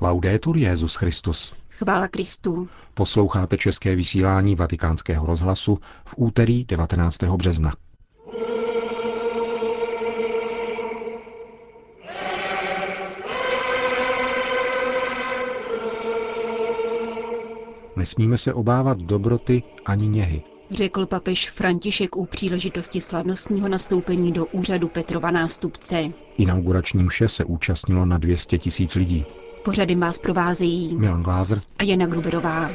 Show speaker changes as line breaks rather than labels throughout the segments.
Laudetur Jezus Christus.
Chvála Kristu.
Posloucháte české vysílání Vatikánského rozhlasu v úterý 19. března. Nesmíme se obávat dobroty ani něhy,
řekl papež František u příležitosti slavnostního nastoupení do úřadu Petrova nástupce.
Inaugurační mše se účastnilo na 200 tisíc lidí.
Pořady vás provázejí
Milan Glázer
a Jana Gruberová.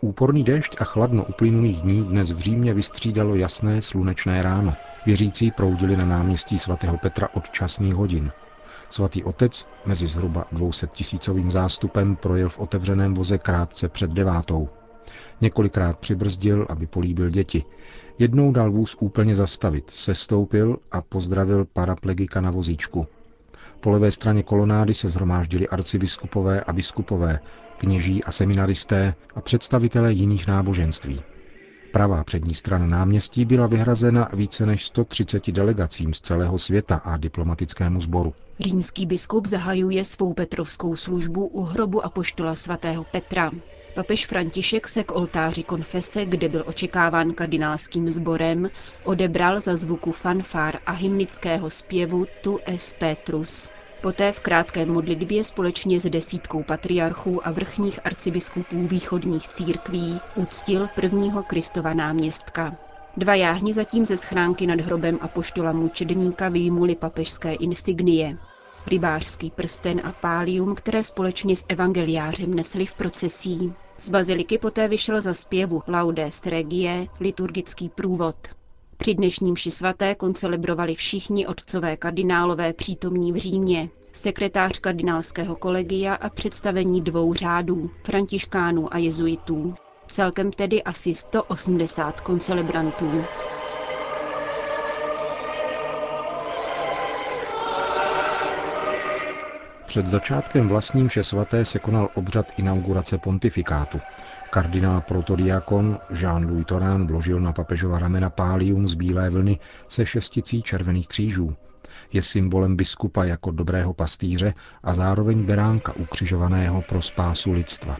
Úporný déšť a chladno uplynulých dní dnes v Římě vystřídalo jasné slunečné ráno. Věřící proudili na náměstí svatého Petra od časných hodin. Svatý otec mezi zhruba 200 tisícovým zástupem projel v otevřeném voze krátce před devátou. Několikrát přibrzdil, aby políbil děti. Jednou dal vůz úplně zastavit, sestoupil a pozdravil paraplegika na vozíčku. Po levé straně kolonády se zhromáždili arcibiskupové a biskupové, kněží a seminaristé a představitelé jiných náboženství. Pravá přední strana náměstí byla vyhrazena více než 130 delegacím z celého světa a diplomatickému sboru.
Římský biskup zahajuje svou petrovskou službu u hrobu apoštola svatého Petra. Papež František se k oltáři konfese, kde byl očekáván kardinálským sborem, odebral za zvuku fanfár a hymnického zpěvu Tu es Petrus. Poté v krátké modlitbě společně s desítkou patriarchů a vrchních arcibiskupů východních církví uctil prvního Kristova náměstka. Dva jáhni zatím ze schránky nad hrobem apoštola mučedníka vyjmuli papežské insignie. Rybářský prsten a pálium, které společně s evangeliářem nesli v procesí. Z baziliky poté vyšel za zpěvu Laudes Regie liturgický průvod. Při dnešním mši svaté koncelebrovali všichni otcové kardinálové přítomní v Římě, sekretář kardinálského kolegia a představení dvou řádů, františkánů a jezuitů. Celkem tedy asi 180 koncelebrantů.
Před začátkem vlastní mše svaté se konal obřad inaugurace pontifikátu. Kardinál protodiakon Jean-Louis Torán vložil na papežova ramena pálium z bílé vlny se šesticí červených křížů. Je symbolem biskupa jako dobrého pastýře a zároveň beránka ukřižovaného pro spásu lidstva.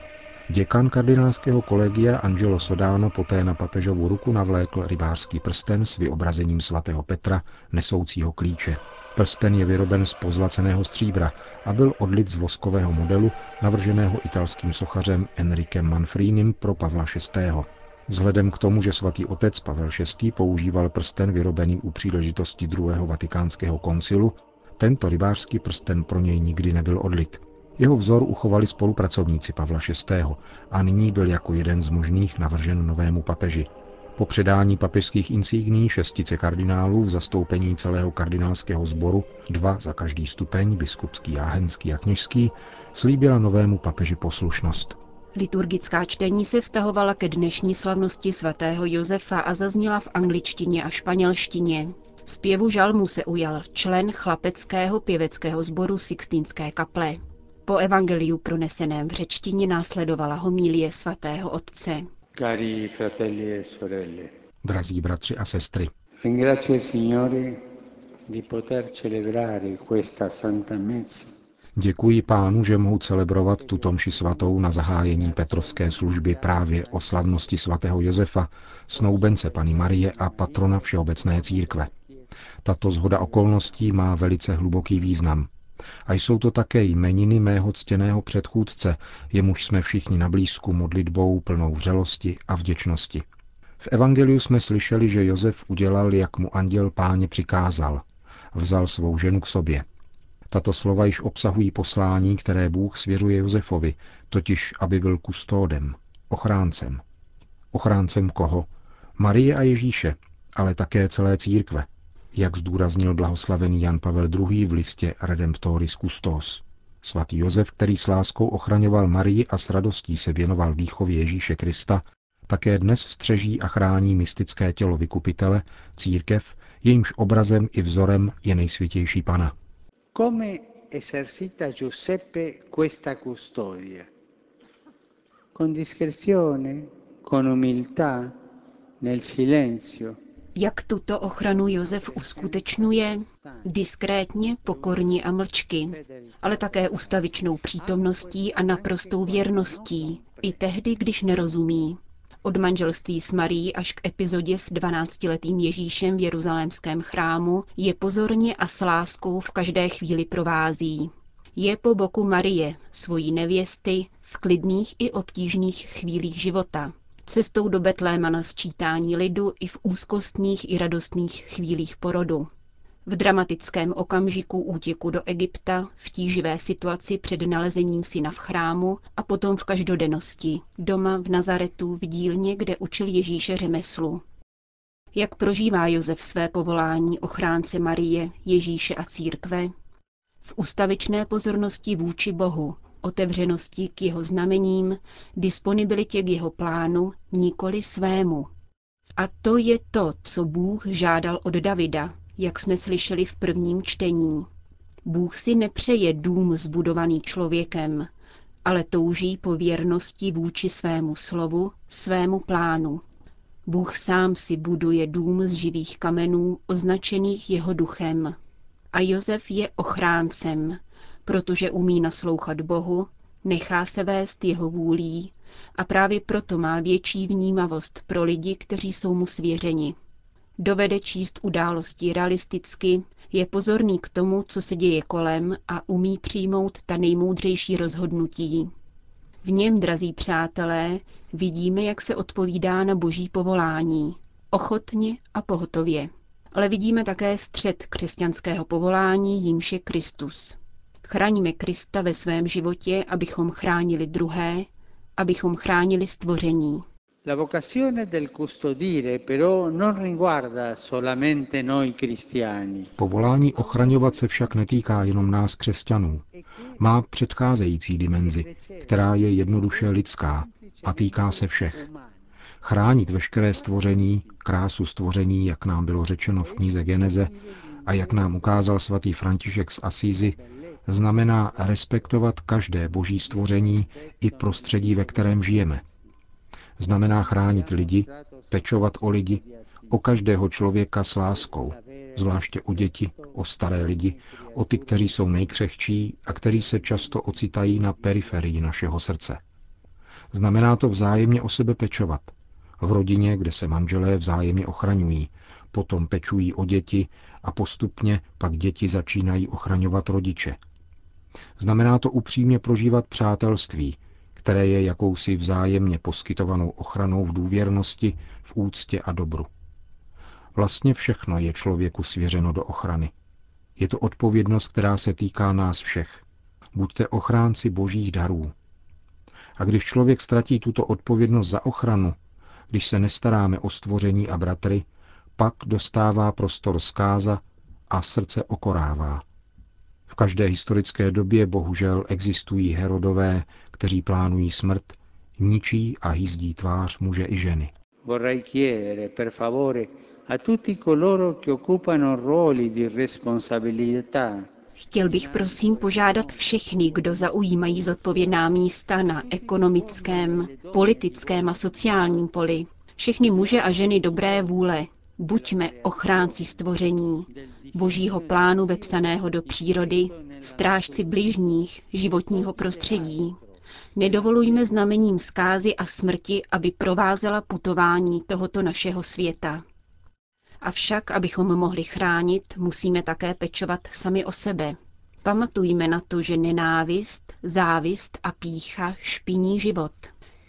Děkan kardinálského kolegia Angelo Sodano poté na papežovu ruku navlékl rybářský prsten s vyobrazením svatého Petra, nesoucího klíče. Prsten je vyroben z pozlaceného stříbra a byl odlit z voskového modelu navrženého italským sochařem Enrikem Manfrínim pro Pavla VI. Vzhledem k tomu, že svatý otec Pavel VI. používal prsten vyrobený u příležitosti druhého vatikánského koncilu, tento rybářský prsten pro něj nikdy nebyl odlit. Jeho vzor uchovali spolupracovníci Pavla VI. a nyní byl jako jeden z možných navržen novému papeži. Po předání papežských insigní šestice kardinálů v zastoupení celého kardinálského sboru, dva za každý stupeň, biskupský, jáhenský a kněžský, slíbila novému papeži poslušnost.
Liturgická čtení se vztahovala ke dnešní slavnosti svatého Josefa a zazněla v angličtině a španělštině. Zpěvu žalmu se ujal člen chlapeckého pěveckého sboru Sixtínské kaple. Po evangeliu proneseném v řečtině následovala homílie svatého otce.
Cari fratelli e sorelle. Drazí bratři a sestry.
Ringrazio il Signore di poter celebrare questa santa messa
Děkuji pánu, že mohu celebrovat tuto mši svatou na zahájení Petrovské služby právě o slavnosti svatého Josefa, snoubence Pany Marie a patrona Všeobecné církve. Tato zhoda okolností má velice hluboký význam. A jsou to také jmeniny mého ctěného předchůdce, jemuž jsme všichni na blízku modlitbou plnou vřelosti a vděčnosti. V Evangeliu jsme slyšeli, že Josef udělal, jak mu anděl páně přikázal. Vzal svou ženu k sobě. Tato slova již obsahují poslání, které Bůh svěřuje Josefovi, totiž aby byl kustódem, ochráncem. Ochráncem koho? Marie a Ježíše, ale také celé církve, jak zdůraznil blahoslavený Jan Pavel II. v listě Redemptoris Custos. Svatý Josef, který s láskou ochraňoval Marii a s radostí se věnoval výchově Ježíše Krista, také dnes střeží a chrání mystické tělo vykupitele, církev, jejímž obrazem i vzorem je nejsvětější Pana.
Come esercita Giuseppe questa custodia? Con discrezione, con umiltà, nel silenzio,
Jak tuto ochranu Josef uskutečňuje? Diskrétně, pokorně a mlčky, ale také ustavičnou přítomností a naprostou věrností, i tehdy, když nerozumí. Od manželství s Marí až k epizodě s 12-letým Ježíšem v jeruzalémském chrámu je pozorně a s láskou v každé chvíli provází. Je po boku Marie, svojí nevěsty, v klidných i obtížných chvílích života. Cestou do Betléma na sčítání lidu i v úzkostných i radostných chvílích porodu. V dramatickém okamžiku útěku do Egypta, v tíživé situaci před nalezením syna v chrámu a potom v každodennosti, doma v Nazaretu v dílně, kde učil Ježíše řemeslu. Jak prožívá Josef své povolání ochránce Marie, Ježíše a církve? V ustavičné pozornosti vůči Bohu, otevřenosti k jeho znamením, disponibilitě k jeho plánu, nikoli svému. A to je to, co Bůh žádal od Davida, jak jsme slyšeli v prvním čtení. Bůh si nepřeje dům zbudovaný člověkem, ale touží po věrnosti vůči svému slovu, svému plánu. Bůh sám si buduje dům z živých kamenů, označených jeho duchem. A Josef je ochráncem, protože umí naslouchat Bohu, nechá se vést jeho vůlí a právě proto má větší vnímavost pro lidi, kteří jsou mu svěřeni. Dovede číst události realisticky, je pozorný k tomu, co se děje kolem a umí přijmout ta nejmoudřejší rozhodnutí. V něm, drazí přátelé, vidíme, jak se odpovídá na boží povolání. Ochotně a pohotově. Ale vidíme také střed křesťanského povolání, jímž je Kristus. Chraňme Krista ve svém životě, abychom chránili druhé, abychom chránili stvoření.
La vocazione del custodire però non riguarda solamente noi cristiani.
Povolání ochraňovat se však netýká jenom nás křesťanů. Má předcházející dimenzi, která je jednoduše lidská a týká se všech. Chránit veškeré stvoření, krásu stvoření, jak nám bylo řečeno v knize Geneze a jak nám ukázal svatý František z Asízy, znamená respektovat každé boží stvoření i prostředí, ve kterém žijeme – Znamená chránit lidi, pečovat o lidi, o každého člověka s láskou, zvláště o děti, o staré lidi, o ty, kteří jsou nejkřehčí a kteří se často ocitají na periferii našeho srdce. Znamená to vzájemně o sebe pečovat. V rodině, kde se manželé vzájemně ochraňují, potom pečují o děti a postupně pak děti začínají ochraňovat rodiče. Znamená to upřímně prožívat přátelství, které je jakousi vzájemně poskytovanou ochranou v důvěrnosti, v úctě a dobru. Vlastně všechno je člověku svěřeno do ochrany. Je to odpovědnost, která se týká nás všech. Buďte ochránci božích darů. A když člověk ztratí tuto odpovědnost za ochranu, když se nestaráme o stvoření a bratry, pak dostává prostor zkáza a srdce okorává. V každé historické době bohužel existují herodové, kteří plánují smrt, ničí a hyzdí tvář muže i ženy.
Vorrei chiedere, per favore, a tutti coloro che occupano ruoli di responsabilità.
Chtěl bych prosím požádat všechny, kdo zaujímají zodpovědná místa na ekonomickém, politickém a sociálním poli, všechny muže a ženy dobré vůle, buďme ochránci stvoření, božího plánu vepsaného do přírody, strážci bližních, životního prostředí. Nedovolujme znamením zkázy a smrti, aby provázela putování tohoto našeho světa. Avšak, abychom mohli chránit, musíme také pečovat sami o sebe. Pamatujme na to, že nenávist, závist a pícha špiní život.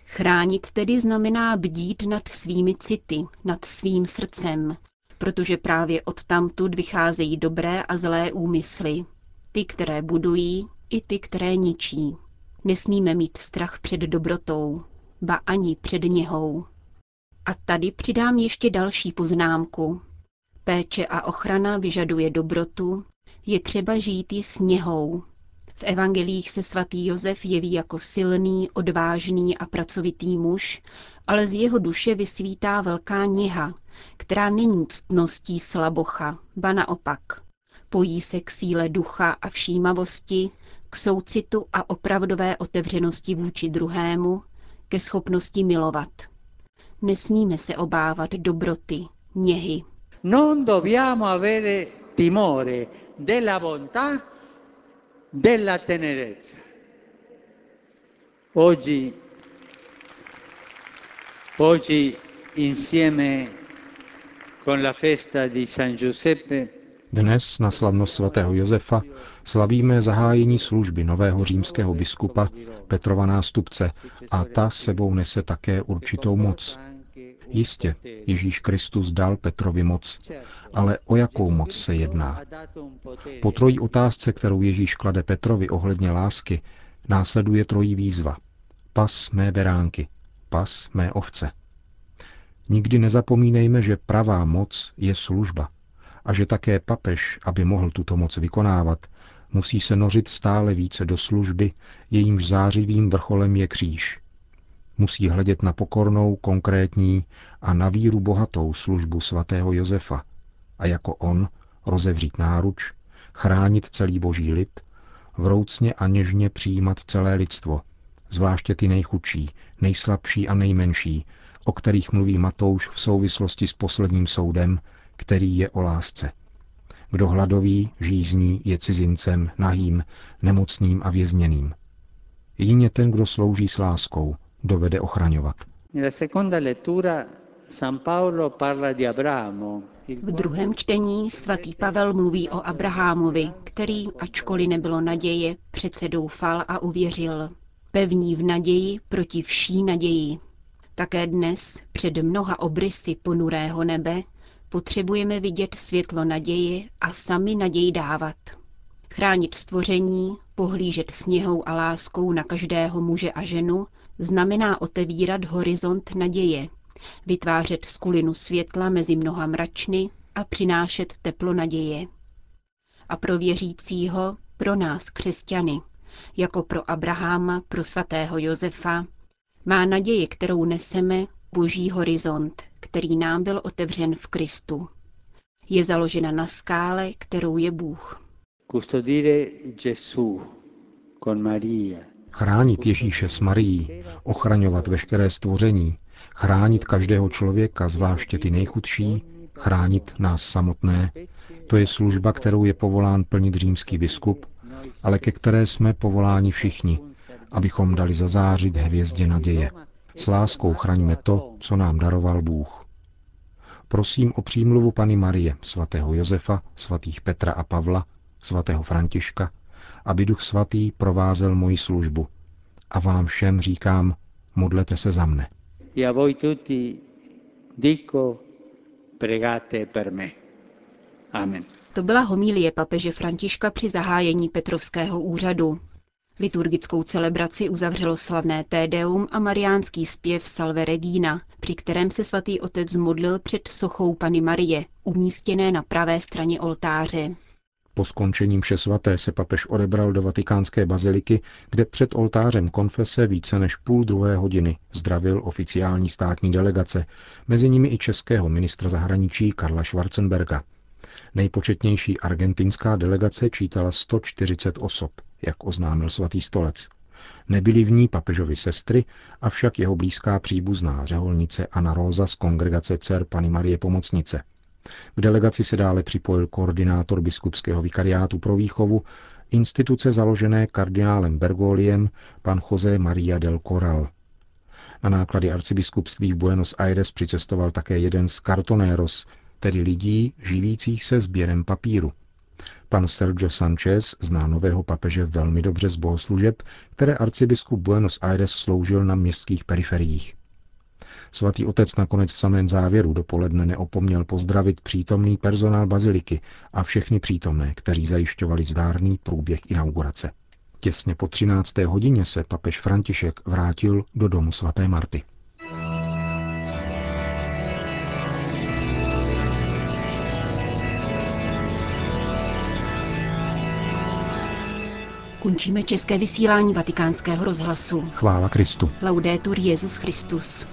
Chránit tedy znamená bdít nad svými city, nad svým srdcem, protože právě odtamtud vycházejí dobré a zlé úmysly. Ty, které budují, i ty, které ničí. Nesmíme mít strach před dobrotou, ba ani před něhou. A tady přidám ještě další poznámku. Péče a ochrana vyžaduje dobrotu, je třeba žít i s něhou. V evangelích se svatý Josef jeví jako silný, odvážný a pracovitý muž, ale z jeho duše vysvítá velká něha, která není ctností slabocha, ba naopak. Pojí se k síle ducha a všímavosti, k soucitu a opravdové otevřenosti vůči druhému, ke schopnosti milovat. Nesmíme se obávat dobroty, něhy,
Non dobbiamo avere timore della bontà, della tenerezza. Oggi, oggi insieme con la festa di San Giuseppe
dnes na slavnost svatého Josefa slavíme zahájení služby nového římského biskupa Petrova nástupce a ta sebou nese také určitou moc. Jistě, Ježíš Kristus dal Petrovi moc, ale o jakou moc se jedná? Po trojí otázce, kterou Ježíš klade Petrovi ohledně lásky, následuje trojí výzva. Pas mé beránky, pas mé ovce. Nikdy nezapomínejme, že pravá moc je služba a že také papež, aby mohl tuto moc vykonávat, musí se nořit stále více do služby, jejímž zářivým vrcholem je kříž. Musí hledět na pokornou, konkrétní a na víru bohatou službu svatého Josefa a jako on rozevřít náruč, chránit celý boží lid, vroucně a něžně přijímat celé lidstvo, zvláště ty nejchudší, nejslabší a nejmenší, o kterých mluví Matouš v souvislosti s posledním soudem, který je o lásce. Kdo hladový, žízní, je cizincem, nahým, nemocným a vězněným. Jedině ten, kdo slouží s láskou, dovede ochraňovat.
V druhém čtení svatý Pavel mluví o Abrahamovi, který, ačkoliv nebylo naděje, přece doufal a uvěřil. Pevní v naději proti vší naději. Také dnes, před mnoha obrysy ponurého nebe, potřebujeme vidět světlo naději a sami naději dávat. Chránit stvoření, pohlížet sněhou a láskou na každého muže a ženu, znamená otevírat horizont naděje, vytvářet skulinu světla mezi mnoha mračny a přinášet teplo naděje. A pro věřícího, pro nás křesťany, jako pro Abraháma, pro svatého Josefa, má naděje, kterou neseme, boží horizont, který nám byl otevřen v Kristu. Je založena na skále, kterou je Bůh.
Chránit Ježíše s Marií, ochraňovat veškeré stvoření, chránit každého člověka, zvláště ty nejchudší, chránit nás samotné, to je služba, kterou je povolán plnit římský biskup, ale ke které jsme povoláni všichni, abychom dali zazářit hvězdě naděje. S láskou chraňme to, co nám daroval Bůh. Prosím o přímluvu Pany Marie, svatého Josefa, svatých Petra a Pavla, svatého Františka, aby Duch Svatý provázel moji službu. A vám všem říkám, modlete se za mne.
E a voi tutti dico, pregate per me. Amen.
To byla homílie papeže Františka při zahájení Petrovského úřadu. Liturgickou celebraci uzavřelo slavné tédeum a mariánský zpěv Salve Regina, při kterém se svatý otec modlil před sochou Pany Marie, umístěné na pravé straně oltáře.
Po skončení mše svaté se papež odebral do vatikánské baziliky, kde před oltářem konfese více než půl druhé hodiny zdravil oficiální státní delegace, mezi nimi i českého ministra zahraničí Karla Schwarzenberga. Nejpočetnější argentinská delegace čítala 140 osob jak oznámil svatý stolec. Nebyly v ní papežovi sestry, avšak jeho blízká příbuzná řeholnice Anna Rosa z kongregace dcer Pany Marie Pomocnice. K delegaci se dále připojil koordinátor biskupského vikariátu pro výchovu, instituce založené kardinálem Bergoliem, pan José Maria del Coral. Na náklady arcibiskupství v Buenos Aires přicestoval také jeden z kartonéros, tedy lidí živících se sběrem papíru. Pan Sergio Sanchez zná nového papeže velmi dobře z bohoslužeb, které arcibiskup Buenos Aires sloužil na městských periferiích. Svatý otec nakonec v samém závěru dopoledne neopomněl pozdravit přítomný personál baziliky a všechny přítomné, kteří zajišťovali zdárný průběh inaugurace. Těsně po 13. hodině se papež František vrátil do domu svaté Marty.
Končíme české vysílání vatikánského rozhlasu.
Chvála Kristu.
Laudetur Jezus Christus.